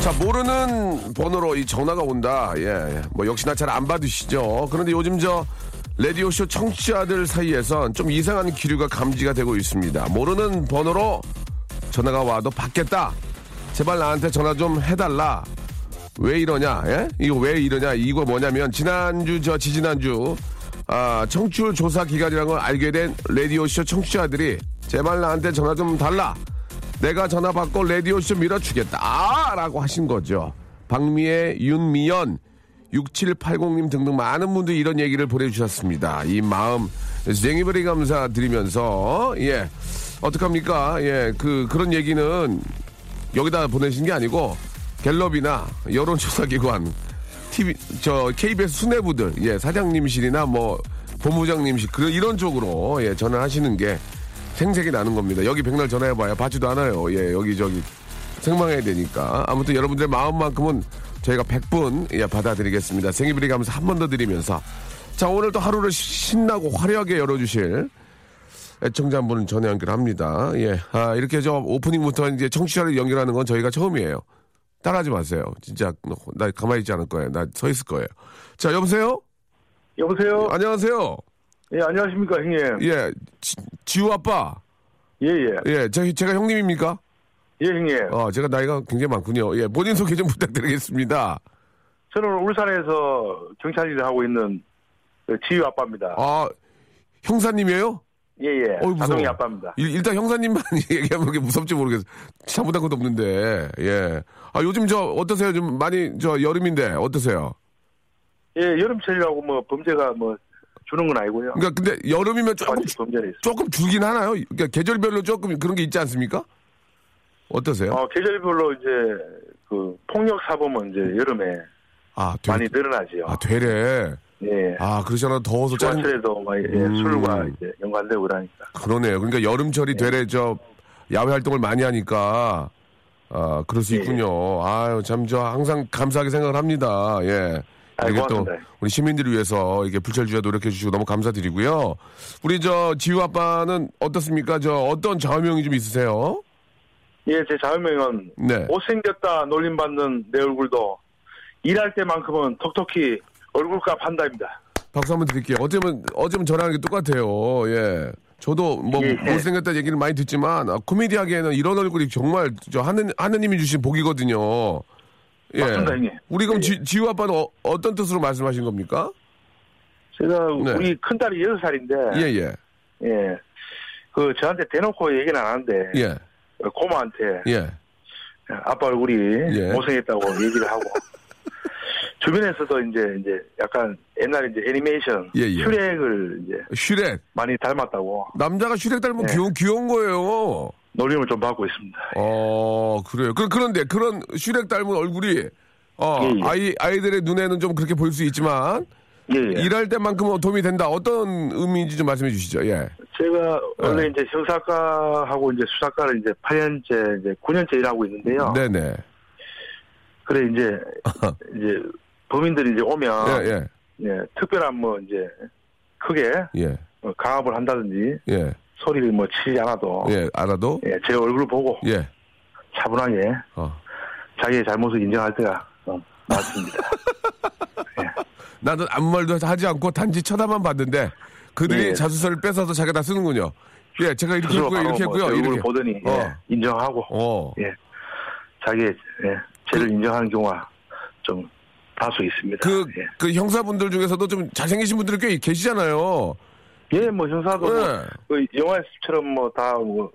자, 모르는 번호로 이 전화가 온다. 예, 예. 뭐 역시나 잘 안 받으시죠. 그런데 요즘 저 라디오쇼 청취자들 사이에선 좀 이상한 기류가 감지가 되고 있습니다. 모르는 번호로 전화가 와도 받겠다. 제발 나한테 전화 좀 해달라. 왜 이러냐? 예? 이거 왜 이러냐? 이거 뭐냐면 지난주 저 지지난주 아, 청취율 조사 기간이라는 걸 알게 된 라디오쇼 청취자들이 제발 나한테 전화 좀 달라. 내가 전화 받고 라디오쇼 밀어주겠다. 아! 라고 하신 거죠. 박미애, 윤미연, 6780님 등등 많은 분들이 이런 얘기를 보내주셨습니다. 이 마음, 생이버리 감사드리면서, 예. 어떡합니까? 예. 그, 그런 얘기는 여기다 보내신 게 아니고, 갤럽이나 여론조사기관, TV, 저, KBS 수뇌부들, 예. 사장님실이나 뭐, 본부장님실, 그런, 이런 쪽으로, 예. 전화하시는 게 생색이 나는 겁니다. 여기 백날 전화해봐야 받지도 않아요. 예, 여기 저기 생방해야 되니까. 아무튼 여러분들의 마음만큼은 저희가 100분 예, 받아드리겠습니다. 생일비리 가면서 한 번 더 드리면서. 자, 오늘 또 하루를 신나고 화려하게 열어주실 애청자 한 분을 전화 연결합니다. 예. 아, 이렇게 저 오프닝부터 이제 청취자를 연결하는 건 저희가 처음이에요. 따라하지 마세요. 진짜, 나 가만히 있지 않을 거예요. 나 서 있을 거예요. 자, 여보세요? 여보세요? 안녕하세요. 예, 안녕하십니까, 형님. 예, 지, 지우 아빠. 예, 예. 예, 제, 제가 형님입니까? 예, 형님. 어, 제가 나이가 굉장히 많군요. 예, 본인 소개 좀 부탁드리겠습니다. 저는 울산에서 경찰 일을 하고 있는 그 지유 아빠입니다. 아, 형사님이에요? 예, 예. 어이. 자동이 아빠입니다. 일, 단 형사님만 얘기하면 그렇게 무섭지 모르겠어. 잘못한 것도 없는데, 예. 아, 요즘 저, 어떠세요? 좀 많이, 저, 여름인데, 어떠세요? 예, 여름철이라고 뭐 범죄가 뭐 주는 건 아니고요. 그러니까 근데 여름이면 조금, 있어요. 조금 줄긴 하나요? 그러니까 계절별로 조금 그런 게 있지 않습니까? 어떠세요? 어, 계절별로 이제 그 폭력 사범은 이제 여름에 아, 되, 많이 늘어나지요. 아, 되래. 예. 아, 그러잖아. 더워서 짜증, 휴가철에도 막 예, 음. 술과 이제 연관되고 그러니까. 그러네요. 그러니까 여름철이 되레 저 야외 활동을 많이 하니까 아 그럴 수 예. 있군요. 아유 참 저 항상 감사하게 생각을 합니다. 예. 아이, 이게 또. 우리 시민들을 위해서 이게 불철주야 노력해 주시고 너무 감사드리고요. 우리 저 지우 아빠는 어떻습니까? 저 어떤 좌우명이 좀 있으세요? 예, 제 자유명은 네. 못생겼다 놀림받는 내 얼굴도 일할 때만큼은 톡톡히 얼굴값 한다입니다. 박수 한번 드릴게요. 어쩌면 어쩌면 저랑 이게 똑같아요. 예. 저도 뭐 예. 못생겼다 얘기를 많이 듣지만 아, 코미디하기에는 이런 얼굴이 정말 저 하는 하느님이 주신 복이거든요. 예. 맞습니다, 형님. 우리 그럼 예. 지, 지우 아빠는 어, 떤 뜻으로 말씀하신 겁니까? 제가 네. 우리 큰딸이 여섯 살인데 예, 예. 예. 그 저한테 대놓고 얘기는 안 하는데 예. 고모한테 예. 아빠 얼굴이 예. 못생겼다고 얘기를 하고 주변에서도 이제 이제 약간 옛날에 이제 애니메이션 예, 예. 슈렉을 이제 슈렉. 많이 닮았다고 남자가 슈렉 닮으면 네. 귀여운, 귀여운 거예요. 놀림을 좀 받고 있습니다. 어, 그래요. 그, 그런데 그런 슈렉 닮은 얼굴이 어, 예, 예. 아이, 아이들의 눈에는 좀 그렇게 보일 수 있지만 예, 예. 일할 때만큼은 도움이 된다. 어떤 의미인지 좀 말씀해 주시죠. 예. 제가 원래 네. 이제 형사과하고 이제 수사과를 이제 8년째 이제 9년째 일하고 있는데요. 네네. 그래 이제 이제 범인들이 이제 오면 예, 예. 예, 특별한 뭐 이제 크게 예. 어, 강압을 한다든지 예. 소리를 뭐 치지 않아도 예. 알아도? 예, 제 얼굴 보고 예. 차분하게 어. 자기의 잘못을 인정할 때가 어, 맞습니다. 나는 아무 말도 하지 않고 단지 쳐다만 봤는데 그들이 예. 자수서를 뺏어서 자기가 다 쓰는군요. 예, 제가 이렇게 했고요, 이렇게 뭐 했고요, 얼굴을 이렇게. 보더니 예, 어. 인정하고 어. 예, 자기의 예, 죄를 인정하는 경우가 좀 다수 있습니다. 그, 예. 그 형사분들 중에서도 좀 잘생기신 분들이 꽤 계시잖아요. 예, 뭐 형사도 예. 뭐, 그 영화처럼 뭐다뭐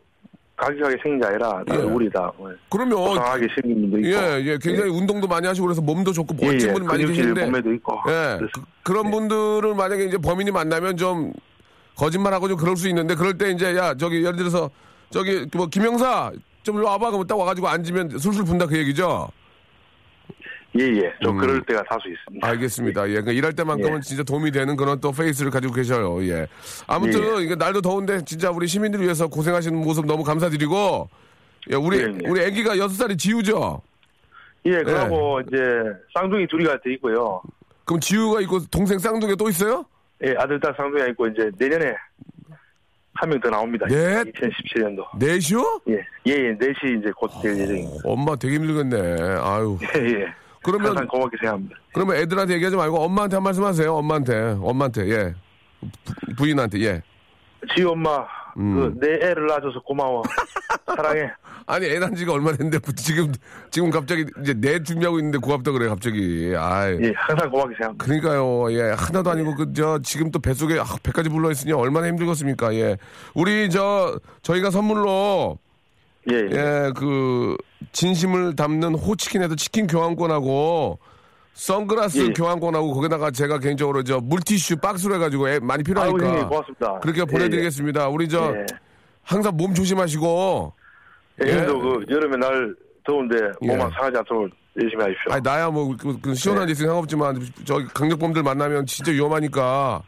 생긴 게 아니라 다 예. 얼굴이 다 뭐, 그러면, 강하게 생긴 분도 있고 예, 예, 굉장히 운동도 많이 하시고 그래서 몸도 좋고 예, 멋진 예, 분이 많이 계신데. 몸에도 있고 예, 그, 그런 분들을 만약에 이제 범인이 만나면 좀 거짓말하고 좀 그럴 수 있는데 그럴 때 이제 야 저기 예를 들어서 저기 뭐 김영사 좀 일로 와봐 그러면 딱 와가지고 앉으면 술술 분다 그 얘기죠. 예, 예, 좀 음. 그럴 때가 다수 있습니다. 알겠습니다. 예, 그러니까 일할 때만큼은 예. 진짜 도움이 되는 그런 또 페이스를 가지고 계셔요. 예. 아무튼 이게 날도 더운데 진짜 우리 시민들을 위해서 고생하시는 모습 너무 감사드리고 예, 우리 예, 예. 우리 아기가 여섯 살이 지우죠. 예, 그리고 이제 쌍둥이 둘이가 돼 있고요. 그럼 지우가 있고 동생 쌍둥이 또 있어요? 예, 아들, 딸 쌍둥이가 있고 이제 내년에 한명더 나옵니다. 네. 2017년도. 넷이요? 예, 예, 예, 넷이 이제 곧 될 예정입니다. 엄마 되게 힘들겠네. 아유. 예, 예. 그러면 항상 고맙게 생각합니다. 그러면 애들한테 얘기하지 말고 엄마한테 한 말씀 하세요. 엄마한테. 엄마한테. 예. 부- 부인한테. 예. 지우 엄마, 음. 그, 내 애를 낳아줘서 고마워. 사랑해. 아니 애난 지가 얼마 됐는데 지금 지금 갑자기 이제 내 준비하고 있는데 고맙다 그래 갑자기. 아이. 예, 항상 고맙게 생각합니다. 그러니까요. 예. 하나도 아니고 그저 지금 또 뱃속에 아, 배까지 불러 있으니 얼마나 힘들겠습니까? 예. 우리 저 저희가 선물로 예, 예. 예, 그 진심을 담는 호치킨에서 치킨 교환권하고 선글라스 예. 교환권하고 거기다가 제가 개인적으로 저 물티슈 박스로 해가지고 애 많이 필요하니까 형님, 고맙습니다. 그렇게 예, 보내드리겠습니다. 우리 예. 저 예. 항상 몸 조심하시고 예, 예. 형님도 그 여름에 날 더운데 몸 예. 안 상하지 않도록 열심히 하십시오. 아니 나야 뭐 그, 그 시원한 데 있으면 상관없지만 저 강력범들 만나면 진짜 위험하니까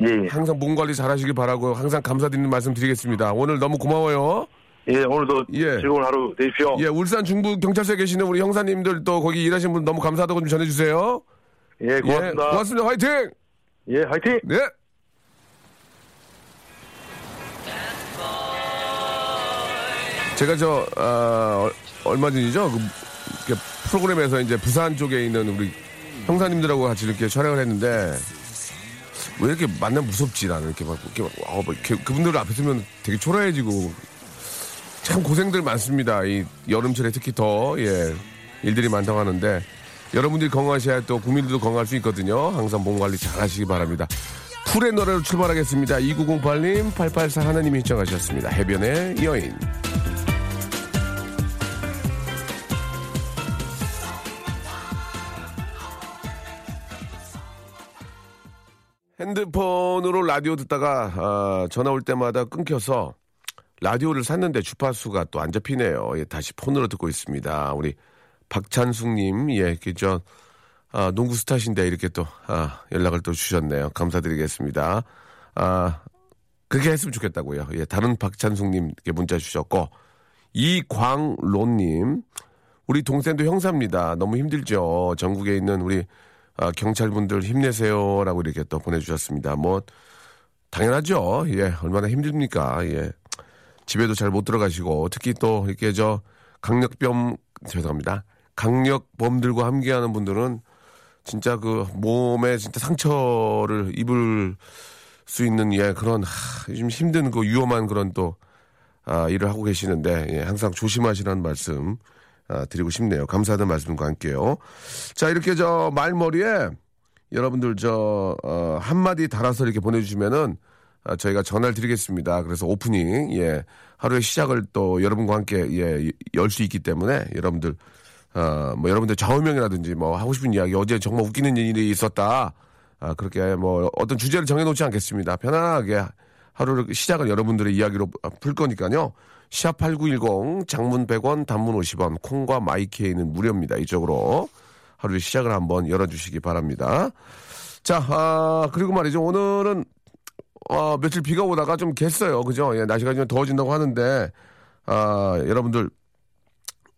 예, 예. 항상 몸 관리 잘하시길 바라고 항상 감사드리는 말씀 드리겠습니다. 오늘 너무 고마워요. 예, 오늘도 예. 즐거운 하루 되십시오. 예, 울산 중부 경찰서에 계시는 우리 형사님들 또 거기 일하시는 분 너무 감사하다고 좀 전해주세요. 예, 고맙습니다. 예, 고맙습니다. 화이팅! 예, 화이팅! 네. 제가 저 아, 얼- 얼마 전이죠. 그 프로그램에서 이제 부산 쪽에 있는 우리 형사님들하고 같이 이렇게 촬영을 했는데 왜 이렇게 만나면 무섭지 나는 이렇게 막 이렇게 막, 어, 막 이렇게 그분들 앞에 서면 되게 초라해지고 참 고생들 많습니다. 이 여름철에 특히 더 예, 일들이 많다고 하는데 여러분들이 건강하셔야 또 국민들도 건강할 수 있거든요. 항상 몸 관리 잘 하시기 바랍니다. 풀의 노래로 출발하겠습니다. 2908님, 884 하나님이 신청하셨습니다. 해변의 여인. 핸드폰으로 라디오 듣다가 아, 전화 올 때마다 끊겨서 라디오를 샀는데 주파수가 또 안 잡히네요. 예, 다시 폰으로 듣고 있습니다. 우리 박찬숙님, 예, 그저 아, 농구 스타신데 이렇게 또 아, 연락을 또 주셨네요. 감사드리겠습니다. 아, 그렇게 했으면 좋겠다고요. 예, 다른 박찬숙님께 문자 주셨고 이광론님, 우리 동생도 형사입니다. 너무 힘들죠. 전국에 있는 우리 아, 경찰분들 힘내세요라고 이렇게 또 보내주셨습니다. 뭐 당연하죠. 예, 얼마나 힘듭니까. 예, 집에도 잘 못 들어가시고 특히 또 이렇게 저 강력범 죄송합니다. 강력범들과 함께하는 분들은 진짜 그 몸에 진짜 상처를 입을 수 있는 예 그런 하, 좀 힘든 그 위험한 그런 또 아, 일을 하고 계시는데 예, 항상 조심하시라는 말씀 아, 드리고 싶네요. 감사하다는 말씀과 함께요. 자 이렇게 저 말머리에 여러분들 저 어, 한마디 달아서 이렇게 보내주시면은 아, 저희가 전화를 드리겠습니다. 그래서 오프닝 예 하루의 시작을 또 여러분과 함께 예 열 수 있기 때문에 여러분들 어, 뭐 여러분들 좌우명이라든지 뭐 하고 싶은 이야기 어제 정말 웃기는 일이 있었다. 아, 그렇게 뭐 어떤 주제를 정해놓지 않겠습니다. 편안하게 하루를 시작을 여러분들의 이야기로 풀 거니까요. 샵8910 장문 100원 단문 50원 콩과 마이키에는 무료입니다. 이쪽으로 하루의 시작을 한번 열어주시기 바랍니다. 자, 아, 그리고 말이죠. 오늘은 어, 며칠 비가 오다가 좀 갰어요. 그죠? 예, 날씨가 좀 더워진다고 하는데 아, 여러분들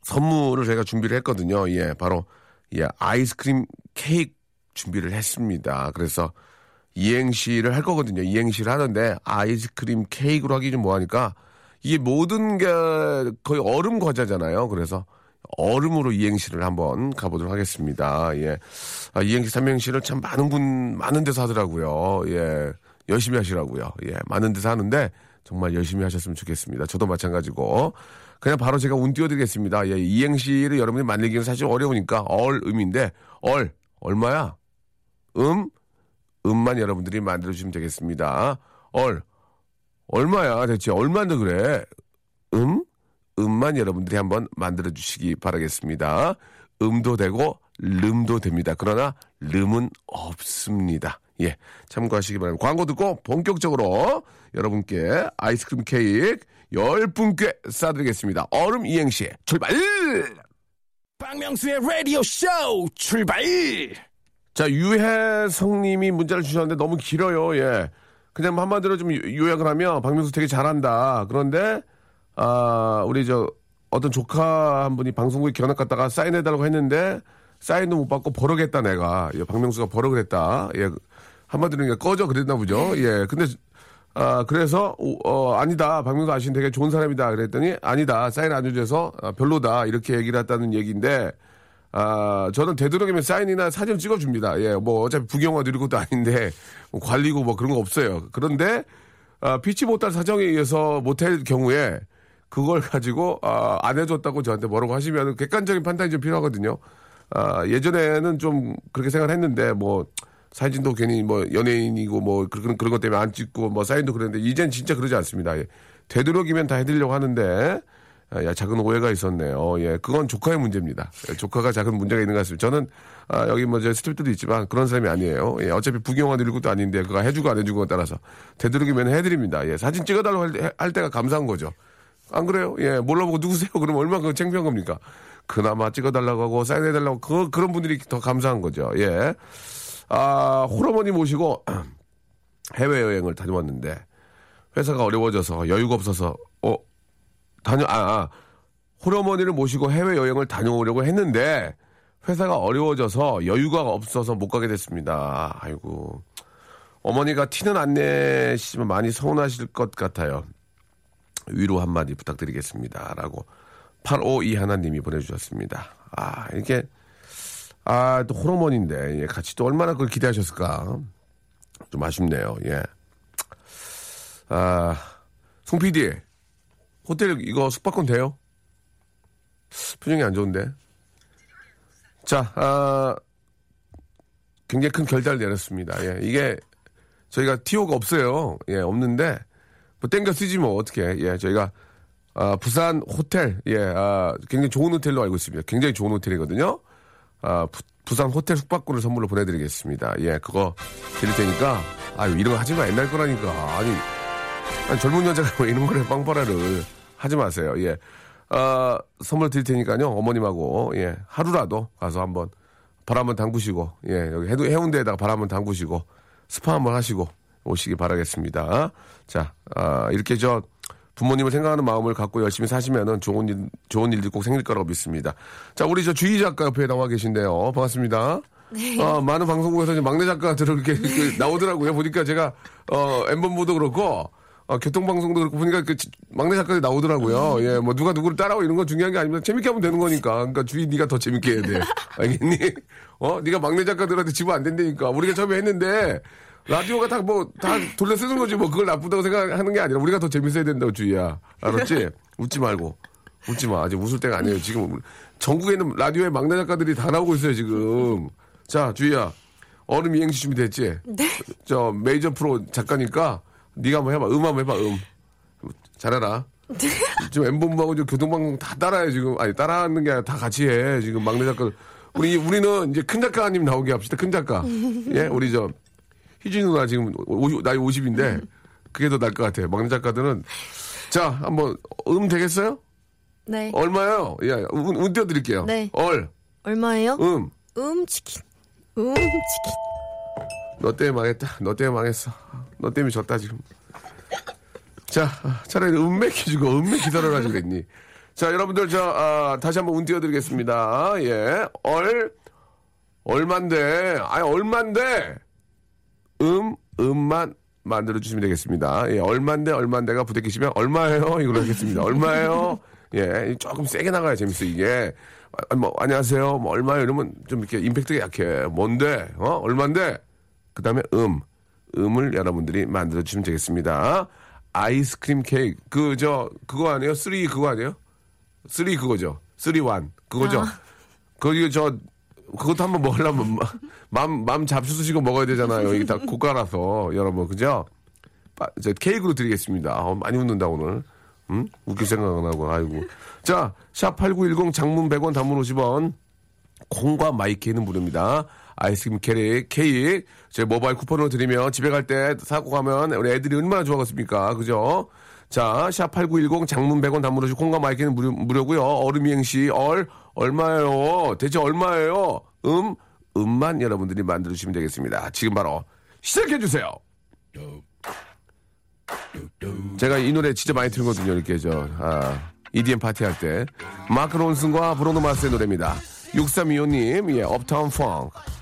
선물을 저희가 준비를 했거든요. 예, 바로 예, 아이스크림 케이크 준비를 했습니다. 그래서 이행시를 할 거거든요. 이행시를 하는데 아이스크림 케이크로 하기 좀 뭐하니까 이게 모든 게 거의 얼음 과자잖아요. 그래서 얼음으로 이행시를 한번 가보도록 하겠습니다. 예. 아, 이행시, 삼행시를 참 많은 분, 많은 데서 하더라고요. 예. 열심히 하시라고요. 예. 많은 데서 하는데 정말 열심히 하셨으면 좋겠습니다. 저도 마찬가지고. 그냥 바로 제가 운 띄워드리겠습니다. 예, 이행시를 여러분이 만들기는 사실 어려우니까 얼, 음인데, 얼, 얼마야? 음, 음만 여러분들이 만들어주시면 되겠습니다. 얼, 얼마야 대체? 얼마인데 그래? 음, 음만 여러분들이 한번 만들어주시기 바라겠습니다. 음도 되고, 름도 됩니다. 그러나, 름은 없습니다. 예, 참고하시기 바랍니다. 광고 듣고 본격적으로 여러분께 아이스크림 케이크 10분께 싸드리겠습니다. 얼음 이행시 출발! 박명수의 라디오 쇼 출발! 자, 유혜성님이 문자를 주셨는데 너무 길어요. 예. 그냥 한마디로 좀 요- 요약을 하면 박명수 되게 잘한다. 그런데 아 우리 저 어떤 조카 한 분이 방송국에 견학 갔다가 사인해달라고 했는데 사인도 못 받고 버럭했다 내가. 예, 박명수가 버럭을 했다. 예. 한마디로 그냥 꺼져 그랬나 보죠. 예. 근데 아, 그래서, 오, 어, 아니다. 박명수 아저씨 되게 좋은 사람이다. 그랬더니, 아니다. 사인 안 해줘서 아, 별로다. 이렇게 얘기를 했다는 얘기인데, 아, 저는 되도록이면 사인이나 사진 찍어줍니다. 예, 뭐, 어차피 부경화 드릴 것도 아닌데, 뭐 관리고 뭐 그런 거 없어요. 그런데, 아, 피치 못할 사정에 의해서 못할 경우에, 그걸 가지고, 아, 안 해줬다고 저한테 뭐라고 하시면 객관적인 판단이 좀 필요하거든요. 아, 예전에는 좀 그렇게 생각을 했는데, 뭐, 사진도 괜히 뭐 연예인이고 뭐 그런 그런 것 때문에 안 찍고 뭐 사인도 그랬는데 이젠 진짜 그러지 않습니다. 예. 되도록이면 다 해드리려고 하는데 아, 야 작은 오해가 있었네요. 예, 그건 조카의 문제입니다. 예, 조카가 작은 문제가 있는 것 같습니다. 저는 아, 여기 뭐저 스탭들도 있지만 그런 사람이 아니에요. 예, 어차피 부경화 드릴 것도 아닌데 그거 해주고 안 해주고에 따라서 되도록이면 해드립니다. 예, 사진 찍어달라고 할, 할 때가 감사한 거죠. 안 그래요? 예, 몰라보고 누구세요? 그러면 얼마나 그 창피한 겁니까? 그나마 찍어달라고 하고 사인해달라고 그, 그런 분들이 더 감사한 거죠. 예. 아, 홀어머니 모시고 해외여행을 다녀왔는데 회사가 어려워져서 여유가 없어서 어 다녀 아, 아 홀어머니를 모시고 해외여행을 다녀오려고 했는데 회사가 어려워져서 여유가 없어서 못 가게 됐습니다. 아이고 어머니가 티는 안 내시면 많이 서운하실 것 같아요. 위로 한마디 부탁드리겠습니다. 라고 852 하나님이 보내주셨습니다. 아 이게 아, 또 호르몬인데, 예, 같이 또 얼마나 그걸 기대하셨을까. 좀 아쉽네요, 예. 아, 송 PD, 호텔 이거 숙박권 돼요? 표정이 안 좋은데. 자, 아, 굉장히 큰 결단을 내렸습니다. 예, 이게 저희가 티오가 없어요. 예, 없는데, 뭐 땡겨 쓰지 뭐, 어떻게. 예, 저희가, 아, 부산 호텔, 예, 아, 굉장히 좋은 호텔로 알고 있습니다. 굉장히 좋은 호텔이거든요. 아, 부, 산 호텔 숙박권을 선물로 보내드리겠습니다. 예, 그거 드릴 테니까, 아유, 이런 거 하지 마. 옛날 거라니까. 아니, 아니 젊은 여자가 왜 이런 거를 빵빠라를 하지 마세요. 예. 아, 선물 드릴 테니까요. 어머님하고, 예, 하루라도 가서 한번 바람 한번 담그시고, 예, 여기 해도 해운대에다가 바람 한번 담그시고, 스파 한번 하시고 오시기 바라겠습니다. 자, 아, 이렇게 저, 부모님을 생각하는 마음을 갖고 열심히 사시면은 좋은 일, 좋은 일들이 꼭 생길 거라고 믿습니다. 자, 우리 저 주희 작가 옆에 나와 계신데요. 반갑습니다. 어, 많은 방송국에서 이제 막내 작가들 이렇게, 이렇게 나오더라고요. 보니까 제가, 어, 엠번보도 그렇고, 어, 교통방송도 그렇고 보니까 그 지- 막내 작가들이 나오더라고요. 예, 뭐 누가 누구를 따라오고 이런 건 중요한 게 아닙니다. 재밌게 하면 되는 거니까. 그러니까 주희 네가 더 재밌게 해야 돼. 알겠니? 어, 네가 막내 작가들한테 지면 안 된다니까. 우리가 처음에 했는데 라디오가 다 뭐 다 돌려 쓰는 거지 뭐 그걸 나쁘다고 생각하는 게 아니라 우리가 더 재밌어야 된다고 주희야. 알았지? 웃지 말고. 웃지 마. 아직 웃을 때가 아니에요. 지금 전국에 있는 라디오의 막내 작가들이 다 나오고 있어요, 지금. 자, 주희야. 얼음 이행시 준비됐지? 네. 저 메이저 프로 작가니까 네가 한번 해봐. 음 한번 해봐. 음. 잘해라. 지금 엠본부하고 지금 교통방송 다 따라해 지금. 아니 따라하는 게 아니라 다 같이 해. 지금 막내 작가. 우리 우리는 이제 큰 작가님 나오게 합시다. 큰 작가. 예, 우리 저 희진 누나 지금 오- 나이 50인데 그게 더 나을 것 같아요. 막내 작가들은 자 한번 음 되겠어요? 네. 얼마요? 예, 운, 운 띄워드릴게요. 네. 얼, 얼마예요? 음. 음 치킨. 음 치킨. 너 때문에 망했다. 너 때문에 망했어. 너 때문에 졌다 지금. 자, 차라리 음맥 해주고 음맥 기다려라 그랬니. 자, 여러분들 저 아, 다시 한번 운 띄워드리겠습니다. 예, 얼 얼만데? 아니 얼만데? 음 음만 만들어 주시면 되겠습니다. 예, 얼만데 얼만데가 부대끼시면 얼마예요? 이걸로 하겠습니다. 얼마예요? 예, 조금 세게 나가야 재밌어 이게. 아, 뭐 안녕하세요. 뭐 얼마요? 이러면 좀 이렇게 임팩트가 약해. 뭔데? 어? 얼만데? 그 다음에 음. 음을 여러분들이 만들어 주시면 되겠습니다. 아이스크림 케이크. 그, 저, 그거 아니에요? thirty 그거 아니에요? thirty 그거죠. thirty one. 그거죠. 거기 저, 그것도 한번 먹으려면 마- 맘, 맘 잡수시고 먹어야 되잖아요. 이게 다 고가라서. 여러분, 그죠? 빠- 저 케이크로 드리겠습니다. 어, 많이 웃는다, 오늘. 음? 웃길 생각은 하고, 아이고. 자, 샵 8910 장문 100원 단문 50원. 콩과 마이케이는 무료입니다. 아이스크림 케이크, 케이크. 제 모바일 쿠폰으로 드리면 집에 갈 때 사고 가면 우리 애들이 얼마나 좋아하겠습니까? 그죠? 자, 샵 8910 장문 100원 단문 50원 콩과 마이케이는 무료, 무료고요 얼음 이행시, 얼, 얼마예요? 대체 얼마예요? 음, 음만 여러분들이 만들어주시면 되겠습니다. 지금 바로 시작해주세요. 제가 이 노래 진짜 많이 틀거든요. 이렇게 저 아, EDM 파티 할 때. 마크 론슨과 브로노 마스의 노래입니다. 6325님, 예, 업타운 펑. for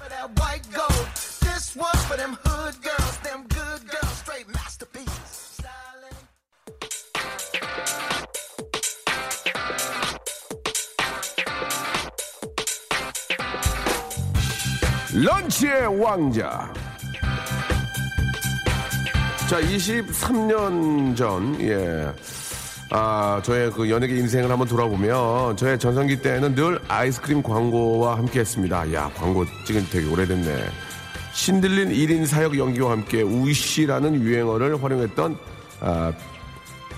런치의 왕자. 자, 23년 전, 예. 아, 저의 그 연예계 인생을 한번 돌아보면, 저의 전성기 때는 늘 아이스크림 광고와 함께 했습니다. 야, 광고 찍은 지 되게 오래됐네. 신들린 1인 사역 연기와 함께 우시라는 유행어를 활용했던, 아,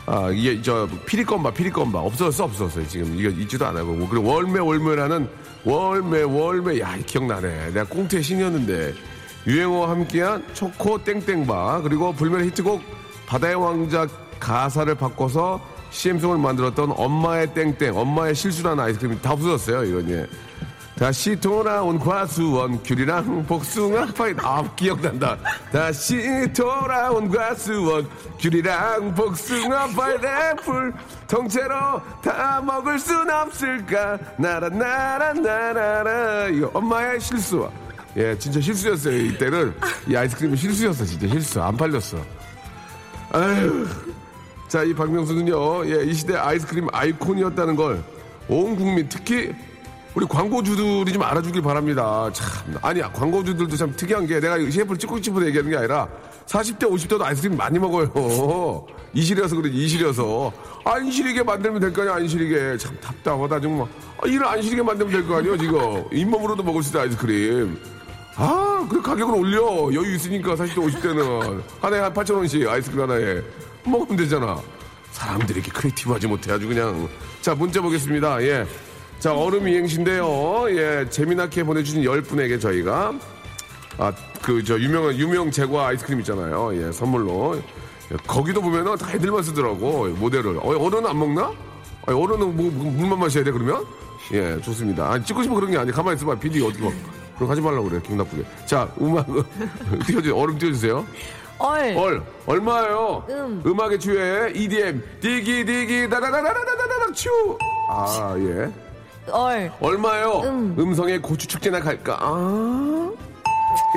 아, 이게 저 피리껌바 피리껌바 없어졌어 없어졌어요 지금 이게 있지도 않아요 그리고 월매 월매라는 월매 월매. 야 기억나네. 내가 꽁트의 신이었는데. 유행어와 함께한 초코 땡땡바 그리고 불멸의 히트곡 바다의 왕자 가사를 바꿔서 CM송을 만들었던 엄마의 땡땡 엄마의 실수라는 아이스크림이 다 없어졌어요 이건 예. 다시 돌아온 과수원 귤이랑 복숭아 파이 아 기억난다. 다시 돌아온 과수원 귤이랑 복숭아 파인애플. 통째로 다 먹을 순 없을까? 나라 나라 나라라. 이거 엄마의 실수 예 진짜 실수였어요 이때는. 이 아이스크림은 실수였어 진짜 실수. 안 팔렸어. 아유 자, 이 박명수는요, 예, 이 시대 아이스크림 아이콘이었다는 걸 온 국민, 특히 우리 광고주들이 좀 알아주길 바랍니다. 참, 아니야, 광고주들도 참 특이한 게 내가 이 CF를 찍고 싶어서 얘기하는 게 아니라 40대, 50대도 아이스크림 많이 먹어요. 이실이어서 그러지, 이실이어서. 안 시리게 만들면 될 거 아니야, 안 시리게. 참 답답하다, 정말. 아, 일을 안 시리게 만들면 될 거 아니야, 지금. 잇몸으로도 먹을 수 있는 아이스크림. 아, 그 가격을 올려. 여유 있으니까 40대, 50대는. 하나에 한 8,000원씩 아이스크림 하나에. 먹으면 되잖아. 사람들이 이렇게 크리에이티브하지 못해 아주 그냥. 자, 문자 보겠습니다. 예. 자, 얼음 이행신데요. 예, 재미나게 보내주신 열 분에게 저희가, 아, 그, 저, 유명한, 유명 제과 아이스크림 있잖아요. 예, 선물로. 예, 거기도 보면은 다애들만 쓰더라고, 예, 모델을. 어, 어른은 안 먹나? 아, 어른은 뭐, 뭐, 물만 마셔야 돼, 그러면? 예, 좋습니다. 아니, 찍고 싶어 그런 게 아니야. 가만히 있어봐. 비디 어떻게 뭐. 그럼 하지 말라고 그래, 기분 나쁘게. 자, 음악, 띄워주세요. 얼음 띄워주세요. 얼. 얼. 얼마예요? 음. 음악에 취해 EDM. 디기, 디기, 다다다다다다닥, 추. 아, 예. 얼. 얼마예요? 음. 음성의 고추 축제나 갈까? 아.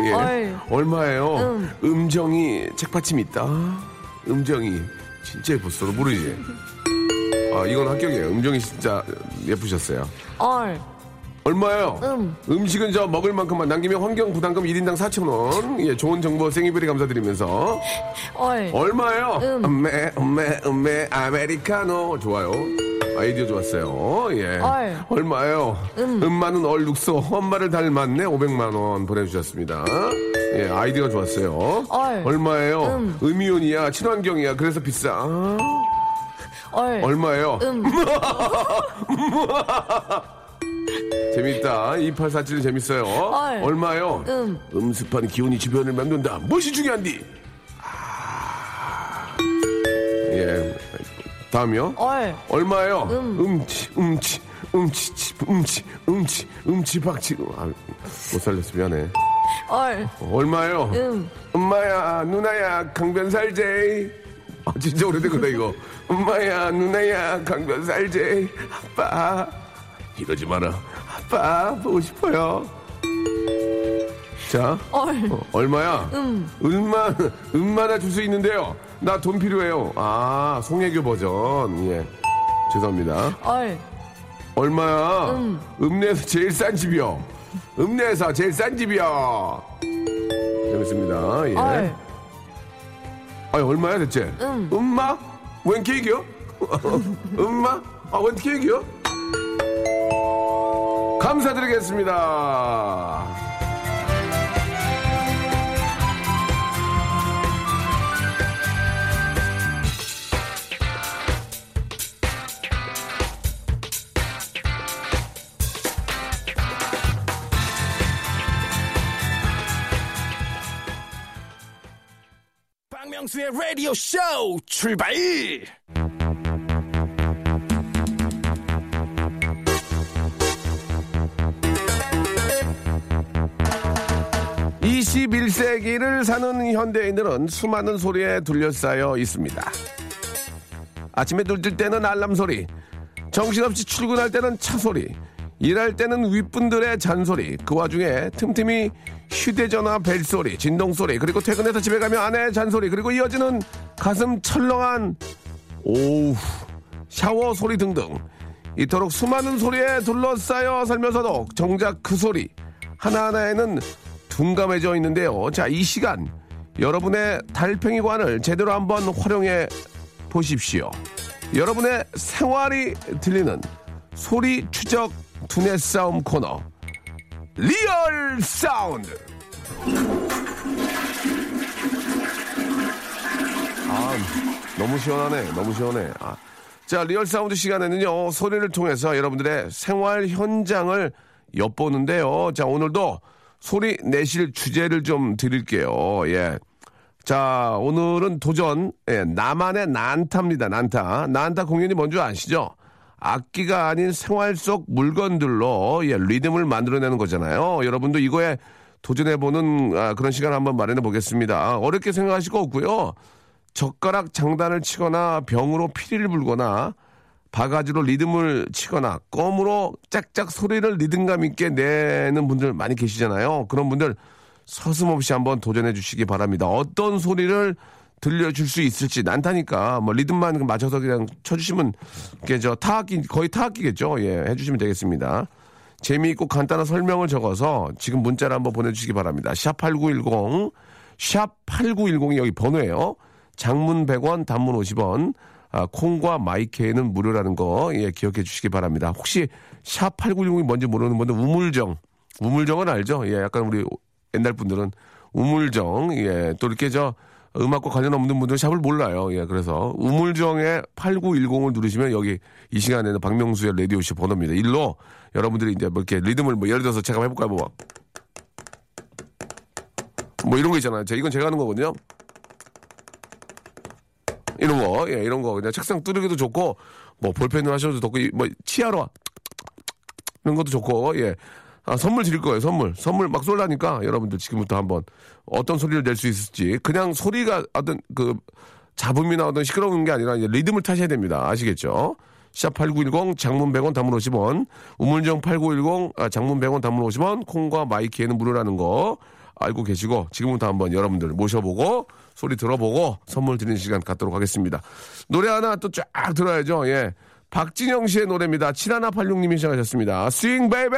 예. 얼. 얼마예요? 음. 음정이 책받침 있다. 음정이 진짜 예뻤어. 너 모르지? 아 이건 합격이에요. 음정이 진짜 예쁘셨어요. 얼. 얼마예요? 음. 음식은 저 먹을 만큼만 남기면 환경 부담금 1인당 4,000원. 예, 좋은 정보 생이별이 감사드리면서. 얼. 얼마예요? 음. 음메, 음메, 음메, 아메리카노. 좋아요. 아이디어 좋았어요. 예. 얼. 얼마예요? 음. 많은 얼룩소. 엄마를 닮았네. 500만 원 보내주셨습니다. 예, 아이디어 좋았어요. 얼. 얼마예요? 음. 음이온이야. 친환경이야. 그래서 비싸. 아, 얼. 얼마예요? 음. 재밌다. 2847 재밌어요. 얼. 얼마요? 음. 음습한 기온이 주변을 맴돈다. 무엇이 중요한디? 다음이요? 얼. 얼마요? 음. 음치, 음치, 음치, 치, 음치, 음치, 음치, 박치. 아, 못 살렸어. 미안해. 얼. 얼마요? 음. 엄마야, 누나야, 강변 살제. 아, 진짜 오래된 거다, 이거. 엄마야, 누나야, 강변 살제. 아빠. 이러지 마라. 아빠, 보고 싶어요. 자. 얼. 어, 얼마야? 음. 음만, 음만 줄수 있는데요. 나 돈 필요해요. 아, 송혜교 버전. 예. 죄송합니다. 얼. 얼마야? 음. 읍내에서 제일 싼 집이요. 읍내에서 제일 싼 집이요. 재밌습니다. 예. 얼. 아니, 얼마야, 대체? 음. 음마? 웬 케이크요? 음마? 아, 웬 케이크요? 감사드리겠습니다. 박명수의 라디오 쇼 출발! 21세기를 사는 현대인들은 수많은 소리에 둘러싸여 있습니다. 아침에 눈뜰 때는 알람 소리, 정신없이 출근할 때는 차 소리, 일할 때는 윗분들의 잔소리, 그 와중에 틈틈이 휴대전화 벨소리, 진동소리, 그리고 퇴근해서 집에 가면 아내의 잔소리, 그리고 이어지는 가슴 철렁한 오우 샤워 소리 등등 이토록 수많은 소리에 둘러싸여 살면서도 정작 그 소리 하나하나에는 둔감해져 있는데요. 자, 이 시간 여러분의 달팽이관을 제대로 한번 활용해 보십시오. 여러분의 생활이 들리는 소리 추적 두뇌 싸움 코너 리얼 사운드. 아, 너무 시원하네. 너무 시원해. 아. 자, 리얼 사운드 시간에는요, 소리를 통해서 여러분들의 생활 현장을 엿보는데요. 자, 오늘도 소리 내실 주제를 좀 드릴게요. 예. 자, 오늘은 도전, 예, 나만의 난타입니다. 난타. 난타 공연이 뭔지 아시죠? 악기가 아닌 생활 속 물건들로 예, 리듬을 만들어내는 거잖아요. 여러분도 이거에 도전해보는 아, 그런 시간 한번 마련해 보겠습니다. 어렵게 생각하실 거 없고요. 젓가락 장단을 치거나 병으로 피리를 불거나 바가지로 리듬을 치거나 껌으로 짝짝 소리를 리듬감 있게 내는 분들 많이 계시잖아요. 그런 분들 서슴없이 한번 도전해 주시기 바랍니다. 어떤 소리를 들려줄 수 있을지 난타니까 뭐 리듬만 맞춰서 그냥 쳐주시면 이게 저 타악기 거의 타악기겠죠. 예, 해주시면 되겠습니다. 재미있고 간단한 설명을 적어서 지금 문자를 한번 보내주시기 바랍니다. 샵 8910, 샵 8910이 여기 번호예요. 장문 100원, 단문 50원, 아, 콩과 마이케이는 무료라는 거, 예, 기억해 주시기 바랍니다. 혹시 샵 8910이 뭔지 모르는 분들 우물정, 우물정은 알죠? 예, 약간 우리 옛날 분들은 우물정, 예, 또 이렇게 저 음악과 관련 없는 분들은 샵을 몰라요. 예, 그래서 우물정에 8910을 누르시면 여기 이 시간에는 박명수의 라디오쇼 번호입니다. 일로 여러분들이 이제 뭐 이렇게 리듬을 뭐 예를 들어서 제가 해볼까요? 뭐, 뭐 이런 거 있잖아요. 자, 이건 제가 하는 거거든요. 이런 거, 예, 이런 거. 그냥 책상 뚜르기도 좋고, 뭐, 볼펜으로 하셔도 좋고, 이 뭐, 치아로, 이런 것도 좋고, 예. 아, 선물 드릴 거예요, 선물. 선물 막 쏠라니까, 여러분들 지금부터 한번 어떤 소리를 낼 수 있을지. 그냥 소리가 어떤 그, 잡음이나 어떤 시끄러운 게 아니라 리듬을 타셔야 됩니다. 아시겠죠? 샵8910 장문 100원 단문 50원 우물정 8910 아, 장문 100원 단문 50원 콩과 마이케이는 무료라는 거 알고 계시고 지금부터 한번 여러분들 모셔보고 소리 들어보고 선물 드리는 시간 갖도록 하겠습니다. 노래 하나 또 쫙 들어야죠. 예. 박진영 씨의 노래입니다. 7186님이 시작하셨습니다. Swing Baby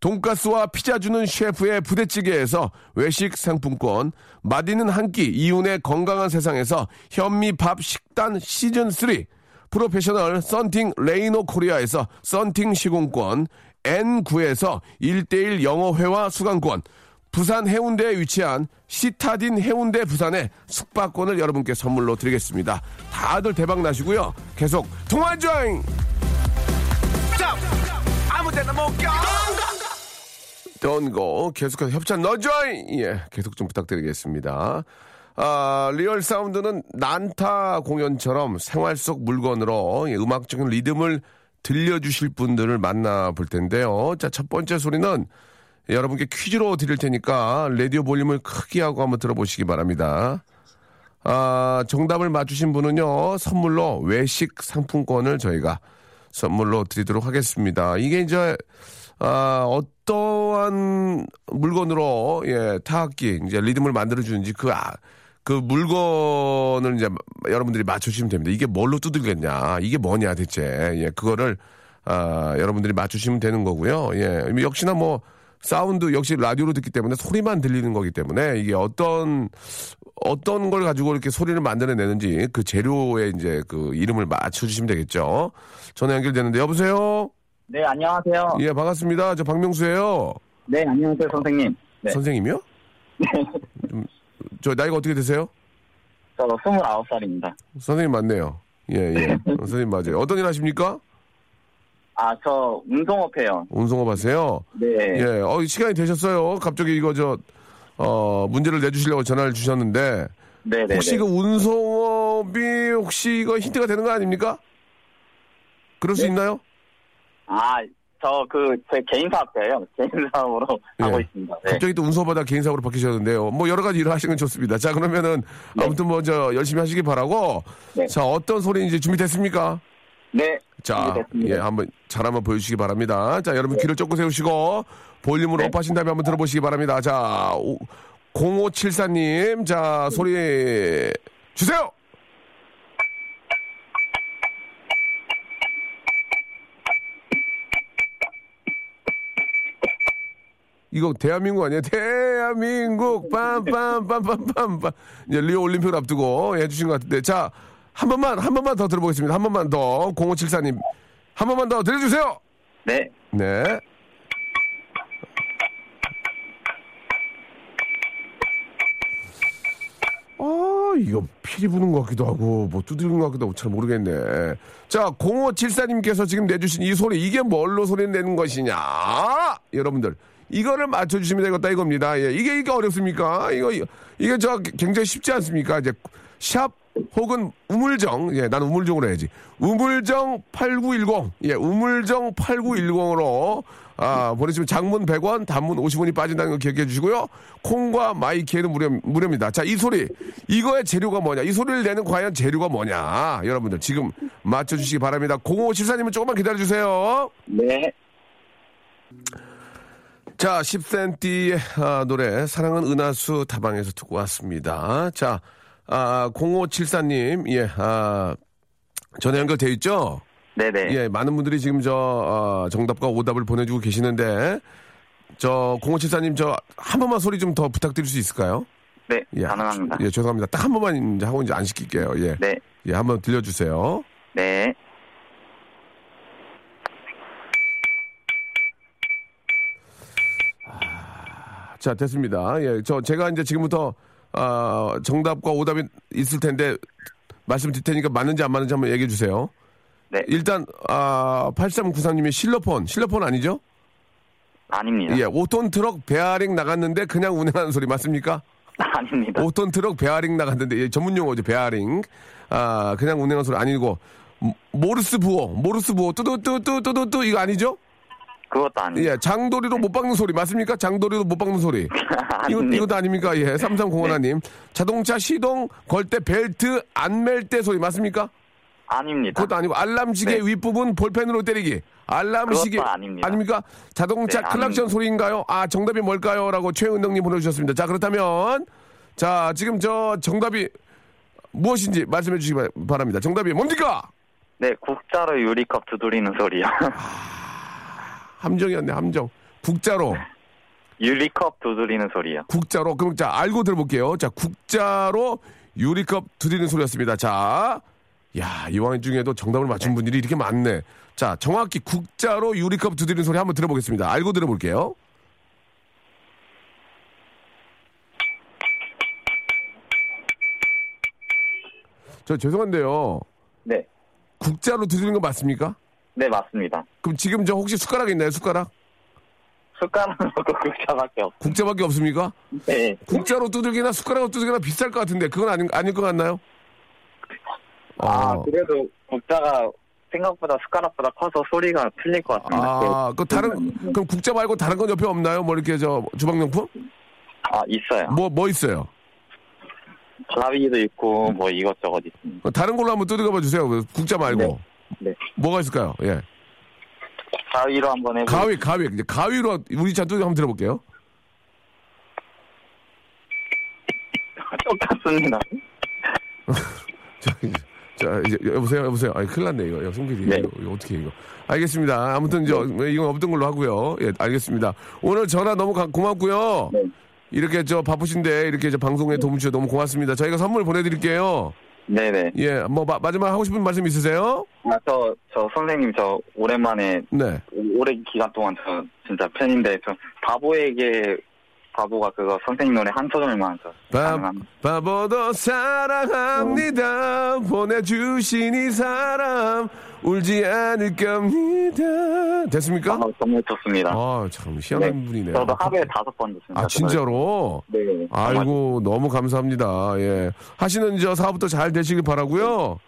돈가스와 피자 주는 셰프의 부대찌개에서 외식 상품권, 맛있는 한 끼 이윤의 건강한 세상에서 현미밥 식단 시즌 3, 프로페셔널 썬팅 레이노 코리아에서 썬팅 시공권, N9에서 1대1 영어회화 수강권, 부산 해운대에 위치한 시타딘 해운대 부산의 숙박권을 여러분께 선물로 드리겠습니다. 다들 대박 나시고요. 계속 통화 조잉! 아무 데나 못 가. 던고 계속해서 협찬 넣어줘이! 예, 계속 좀 부탁드리겠습니다. 아, real sound는 난타 공연처럼 생활 속 물건으로 예, 음악적인 리듬을 들려주실 분들을 만나볼 텐데요. 자, 첫 번째 소리는 여러분께 퀴즈로 드릴 테니까 라디오 볼륨을 크게 하고 한번 들어보시기 바랍니다. 아, 정답을 맞추신 분은요, 선물로 외식 상품권을 저희가 선물로 드리도록 하겠습니다. 이게 이제, 아, 어 떠한 물건으로, 예, 타악기, 이제 리듬을 만들어 주는지 그, 아, 그 물건을 이제 여러분들이 맞추시면 됩니다. 이게 뭘로 두들겠냐, 이게 뭐냐 대체, 예, 그거를, 아, 여러분들이 맞추시면 되는 거고요. 예, 역시나 뭐, 사운드 역시 라디오로 듣기 때문에 소리만 들리는 거기 때문에 이게 어떤 어떤 걸 가지고 이렇게 소리를 만들어내는지 그 재료의 이제 그 이름을 맞춰주시면 되겠죠. 전화 연결되는데 여보세요. 네, 안녕하세요. 예 반갑습니다. 저 박명수예요. 네, 안녕하세요, 선생님. 네. 선생님이요? 좀, 저 나이가 어떻게 되세요? 저 29살입니다. 선생님 맞네요. 예 예. 선생님 맞아요. 어떤 일 하십니까? 아, 저 운송업 해요. 운송업 하세요. 네. 예. 어 시간이 되셨어요. 갑자기 이거 저 어, 문제를 내주시려고 전화를 주셨는데 네, 네. 혹시 그 운송업이 혹시 이거 힌트가 되는 거 아닙니까? 그럴 수 네. 있나요? 아, 저 그 제 개인 사업자예요. 개인 사업으로 예. 하고 있습니다. 네. 갑자기 또 운송업하다 개인 사업으로 바뀌셨는데요. 뭐 여러 가지 일을 하시는 건 좋습니다. 자 그러면은 네. 아무튼 뭐 저 열심히 하시기 바라고. 네. 자 어떤 소리인지 준비됐습니까? 네. 자, 준비됐습니다. 예, 한번 잘 한번 보여주시기 바랍니다. 자, 여러분 귀를 쫑긋 세우시고 볼륨으로 네. 업하신 다음에 한번 들어보시기 바랍니다. 자, 오- 0574님, 자 소리 주세요. 이거 대한민국 아니에요? 대한민국 빰빰빰빰빰빰 이제 리오 올림픽을 앞두고 해주신 것 같은데 자 한 번만 한 번만 더 들어보겠습니다. 한 번만 더 0574님 한 번만 더 들려주세요. 네. 네. 아, 이거 피리 부는 것 같기도 하고, 뭐 두드리는 것 같기도 하고, 잘 모르겠네. 자, 0574님께서 지금 내주신 이 소리, 이게 뭘로 소리 내는 것이냐? 여러분들, 이거를 맞춰주시면 되겠다 이겁니다. 예, 이게, 이게 어렵습니까? 이거, 이게 저 굉장히 쉽지 않습니까? 이제, 샵 혹은 우물정, 예, 나는 우물정으로 해야지. 우물정 8910, 예, 우물정 8910으로, 아, 보내시면 장문 100원, 단문 50원이 빠진다는 거 기억해 주시고요. 콩과 마이키에는 무료, 무료입니다. 자, 이 소리. 이거의 재료가 뭐냐? 이 소리를 내는 과연 재료가 뭐냐? 여러분들 지금 맞춰주시기 바랍니다. 0574님은 조금만 기다려주세요. 네. 자, 10cm의 아, 노래, 사랑은 은하수 다방에서 듣고 왔습니다. 자, 아, 0574님, 예, 아, 전화 연결돼 있죠? 네네. 예, 많은 분들이 지금 저, 어, 정답과 오답을 보내주고 계시는데, 저, 0574님, 저, 한 번만 소리 좀 더 부탁드릴 수 있을까요? 네. 예, 가능합니다. 예, 죄송합니다. 딱 한 번만 이제 하고 이제 안 시킬게요. 예. 네. 예, 한번 들려주세요. 네. 자, 됐습니다. 예, 저, 제가 이제 지금부터, 아, 정답과 오답이 있을 텐데, 말씀 드릴 테니까 맞는지 안 맞는지 한번 얘기해 주세요. 네. 일단, 아, 8393님이 실로폰, 실로폰 아니죠? 아닙니다. 예, 5톤 트럭 베어링 나갔는데 그냥 운행하는 소리 맞습니까? 아닙니다. 5톤 트럭 베어링 나갔는데, 예, 전문 용어죠, 베어링. 아, 그냥 운행하는 소리 아니고, 모- 모르스 부호, 모르스 부호, 뚜두뚜뚜뚜뚜뚜, 이거 아니죠? 그것도 아닙니다. 예, 장도리로 못 박는 소리 맞습니까? 장도리로 못 박는 소리. 이거. 이것도 아닙니까? 예, 삼삼공하나님. 자동차 시동 걸 때 벨트 안 멜 때 소리 맞습니까? 아닙니다. 그것도 아니고 알람 시계 네. 윗부분 볼펜으로 때리기. 알람 시계 그것도 아닙니다. 아닙니까? 자동차 네, 클락션 아닙니다. 소리인가요? 아, 정답이 뭘까요? 라고 최은덕님 보내주셨습니다. 자, 그렇다면 자, 지금 저 정답이 무엇인지 말씀해 주시기 바- 바랍니다. 정답이 뭡니까? 네, 국자로 유리컵 두드리는 소리요. 함정이었네, 함정. 국자로. 유리컵 두드리는 소리요. 국자로 그럼 자 알고 들어볼게요. 자 국자로 유리컵 두드리는 소리였습니다. 자, 야 이왕 중에도 정답을 맞춘 분들이 이렇게 많네. 자 정확히 국자로 유리컵 두드리는 소리 한번 들어보겠습니다. 알고 들어볼게요. 저 죄송한데요. 네. 국자로 두드리는 거 맞습니까? 네, 맞습니다. 그럼 지금 저 혹시 숟가락 있나요? 숟가락? 숟가락으로 국자밖에 없. 국자밖에 없습니까? 네. 국자로 두들기나 숟가락으로 두들기나 비쌀 것 같은데 그건 아닌 아닐 것 같나요? 아 어. 그래도 국자가 생각보다 숟가락보다 커서 소리가 틀릴 것 같습니다. 아, 그 다른 그럼 국자 말고 다른 건 옆에 없나요? 뭐 이렇게 저 주방용품? 아 있어요. 뭐 뭐 있어요? 가위도 있고 뭐 이것저것 있습니다. 다른 걸로 한번 두들겨 봐 주세요. 그 국자 말고. 네. 네. 뭐가 있을까요? 예. 가위로 한번 해보. 가위, 가위. 이제 가위로 우리 차 두들겨 한번 들어볼게요. 똑같습니다. 자, 자, 이제 여보세요, 여보세요. 아, 큰일 났네 이거. 송 PD. 네. 이거, 이거 어떻게 해, 이거? 알겠습니다. 아무튼 저 이건 없던 걸로 하고요. 예, 알겠습니다. 오늘 전화 너무 가- 고맙고요. 네. 이렇게 저 바쁘신데 이렇게 저 방송에 도움 주셔서 너무 고맙습니다. 저희가 선물 보내드릴게요. 네네. 예, 뭐 마, 마지막 하고 싶은 말씀 있으세요? 아, 저, 저 선생님 저 오랜만에 네. 오랜 기간 동안 저 진짜 팬인데 저 바보에게 바보가 그거 선생님 노래 한 소절만 저 바. 바보도 사랑합니다. 보내주신 이 사람 울지 않을 겁니다. 됐습니까? 아, 정말 좋습니다. 아, 참 희한한 네. 분이네요. 저도 하루에 다섯 번 듣습니다. 아, 진짜로? 네. 아이고, 너무 감사합니다. 예. 하시는 저 사업도 잘 되시길 바라고요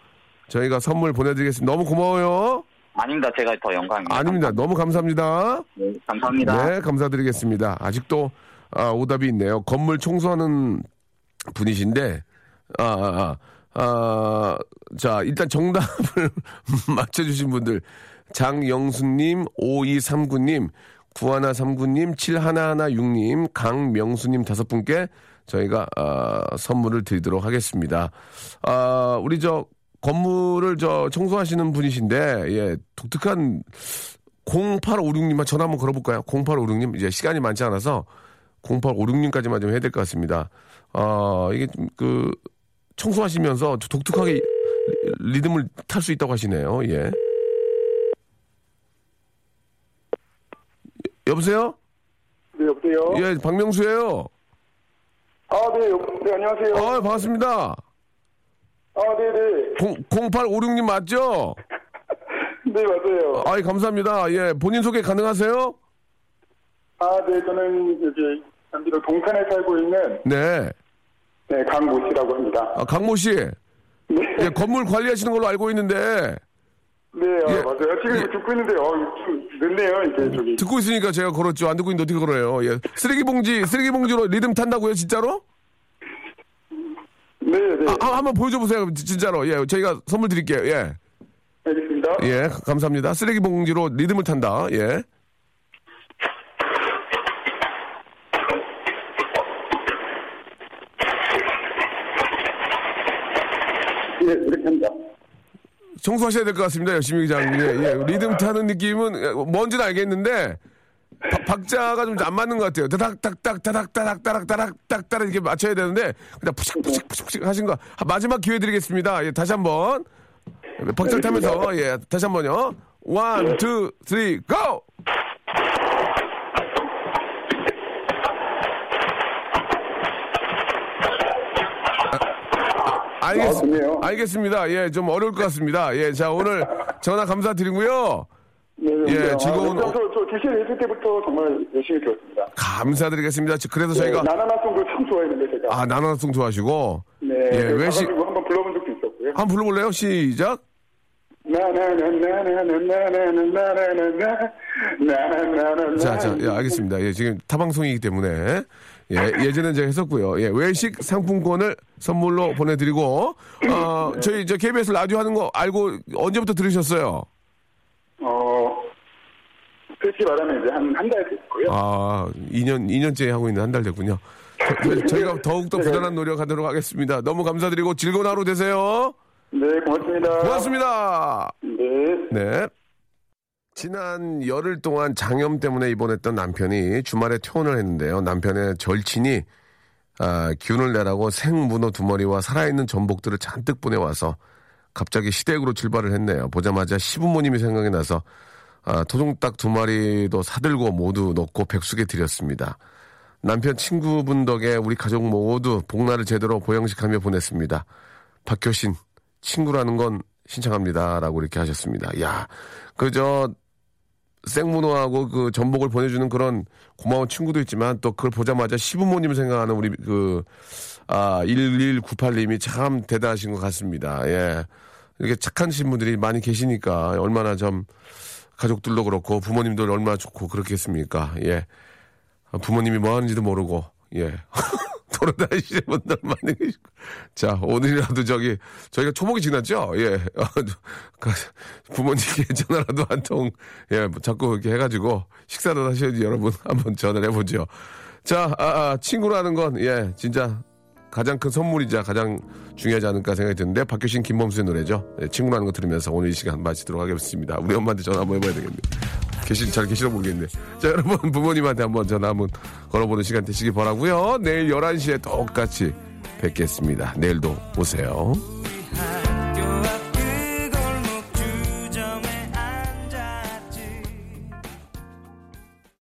저희가 선물 보내드리겠습니다. 너무 고마워요. 아닙니다. 제가 더 영광입니다. 아닙니다. 너무 감사합니다. 네, 감사합니다. 네, 감사드리겠습니다. 아직도 아, 오답이 있네요. 건물 청소하는 분이신데, 아, 아, 아, 아, 자, 일단 정답을 맞춰주신 분들, 장영수님, 5239님, 9139님, 7116님, 강명수님 다섯 분께 저희가, 아, 선물을 드리도록 하겠습니다. 아, 우리 저, 건물을 저 청소하시는 분이신데, 예, 독특한 0856님만 전화 한번 걸어볼까요? 0856님. 이제 시간이 많지 않아서 0856님까지만 좀 해야 될 것 같습니다. 아, 이게 좀 그, 청소하시면서 독특하게 리- 리듬을 탈 수 있다고 하시네요. 예. 여보세요? 네, 여보세요? 예, 박명수예요 아, 네, 여, 네, 안녕하세요. 아, 반갑습니다. 아, 네 네. 0856님 맞죠? 네, 맞아요. 아이, 감사합니다. 예, 본인 소개 가능하세요? 아, 네, 저는 여기 남비로 동탄에 살고 있는 네. 네, 강모 씨라고 합니다. 아, 강모 씨. 네, 예, 건물 관리하시는 걸로 알고 있는데, 네, 아, 예. 맞아요. 지금 예. 듣고 있는데, 어, 좀 늦네요, 이제 저기. 듣고 있으니까 제가 걸었죠. 안 듣고 있는데 어떻게 걸어요? 예. 쓰레기 봉지, 쓰레기 봉지로 리듬 탄다고요, 진짜로? 네, 네, 아, 아, 한번 보여줘 보세요, 지- 진짜로. 예, 저희가 선물 드릴게요. 예. 알겠습니다. 예, 감사합니다. 쓰레기 봉지로 리듬을 탄다. 예. 예, 이렇게 합니다. 청소하셔야 될 것 같습니다. 열심히 그냥. 예, 예. 리듬 타는 느낌은 예, 뭔지는 알겠는데 바- 박자가 좀 안 맞는 것 같아요. 따닥 이렇게 맞춰야 되는데 그냥 푸식 푸식 푸식 푸식 하신 거 아, 마지막 기회 드리겠습니다. 예, 다시 한번 박자를 타면서 예, 다시 한번요. one, two, three, go! 알겠, 아, 알겠습니다. 예, 좀 어려울 것 같습니다. 예, 자, 오늘 전화 감사드리고요. 네, 네 예, 네. 아, 즐거운. 아, 저, 저, 주시는 했을 때부터 정말 열심히 들었습니다. 감사드리겠습니다. 그래서 네, 저희가. 네, 나나나송도 참 좋아했는데, 제가. 아, 나나나송 좋아하시고. 네. 예, 외식. 한번 불러본 적도 있었고요. 한번 불러볼래요? 시작. 자, 자, 예, 알겠습니다. 예, 지금 타방송이기 때문에. 예, 예전에 제가 했었고요. 예, 외식 상품권을 선물로 보내드리고, 어, 저희 저 KBS 라디오 하는 거 알고 언제부터 들으셨어요? 어, 솔직히 말하면 이제 한, 한 달 됐고요. 아, 2년, 2년째 하고 있는 한 달 됐군요. 저, 희가 더욱더 네. 부단한 노력하도록 하겠습니다. 너무 감사드리고 즐거운 하루 되세요. 네, 고맙습니다. 고맙습니다. 네. 네. 지난 열흘 동안 장염 때문에 입원했던 남편이 주말에 퇴원을 했는데요. 남편의 절친이 아, 기운을 내라고 생문어 두 마리와 살아있는 전복들을 잔뜩 보내와서 갑자기 시댁으로 출발을 했네요. 보자마자 시부모님이 생각이 나서 아, 토종닭 두 마리도 사들고 모두 넣고 백숙에 드렸습니다. 남편 친구분 덕에 우리 가족 모두 복날을 제대로 보양식하며 보냈습니다. 박효신 친구라는 건 신청합니다. 라고 이렇게 하셨습니다. 야, 그저 생문어하고 그 전복을 보내주는 그런 고마운 친구도 있지만 또 그걸 보자마자 시부모님 생각하는 우리 그, 아, 1198님이 참 대단하신 것 같습니다. 예. 이렇게 착하신 분들이 많이 계시니까 얼마나 좀 가족들도 그렇고 부모님도 얼마나 좋고 그렇겠습니까. 예. 아, 부모님이 뭐 하는지도 모르고, 예. 돌아다니시는 분들 많이 계시고. 자, 오늘이라도 저기, 저희가 초복이 지났죠? 예. 아, 그 부모님께 전화라도 한 통, 예, 뭐 자꾸 이렇게 해가지고 식사를 하셔야지 여러분 한번 전화를 해보죠. 자, 아, 아, 친구라는 건, 예, 진짜 가장 큰 선물이자 가장 중요하지 않을까 생각이 드는데 박효신 김범수의 노래죠. 예, 친구라는 거 들으면서 오늘 이 시간 마치도록 하겠습니다. 우리 엄마한테 전화 한번 해봐야 되겠네. 계시, 잘 계시나 모르겠네. 자, 여러분 부모님한테 한번 전화 한번 걸어보는 시간 되시기 바라고요 내일 11시에 똑같이 뵙겠습니다. 내일도 오세요.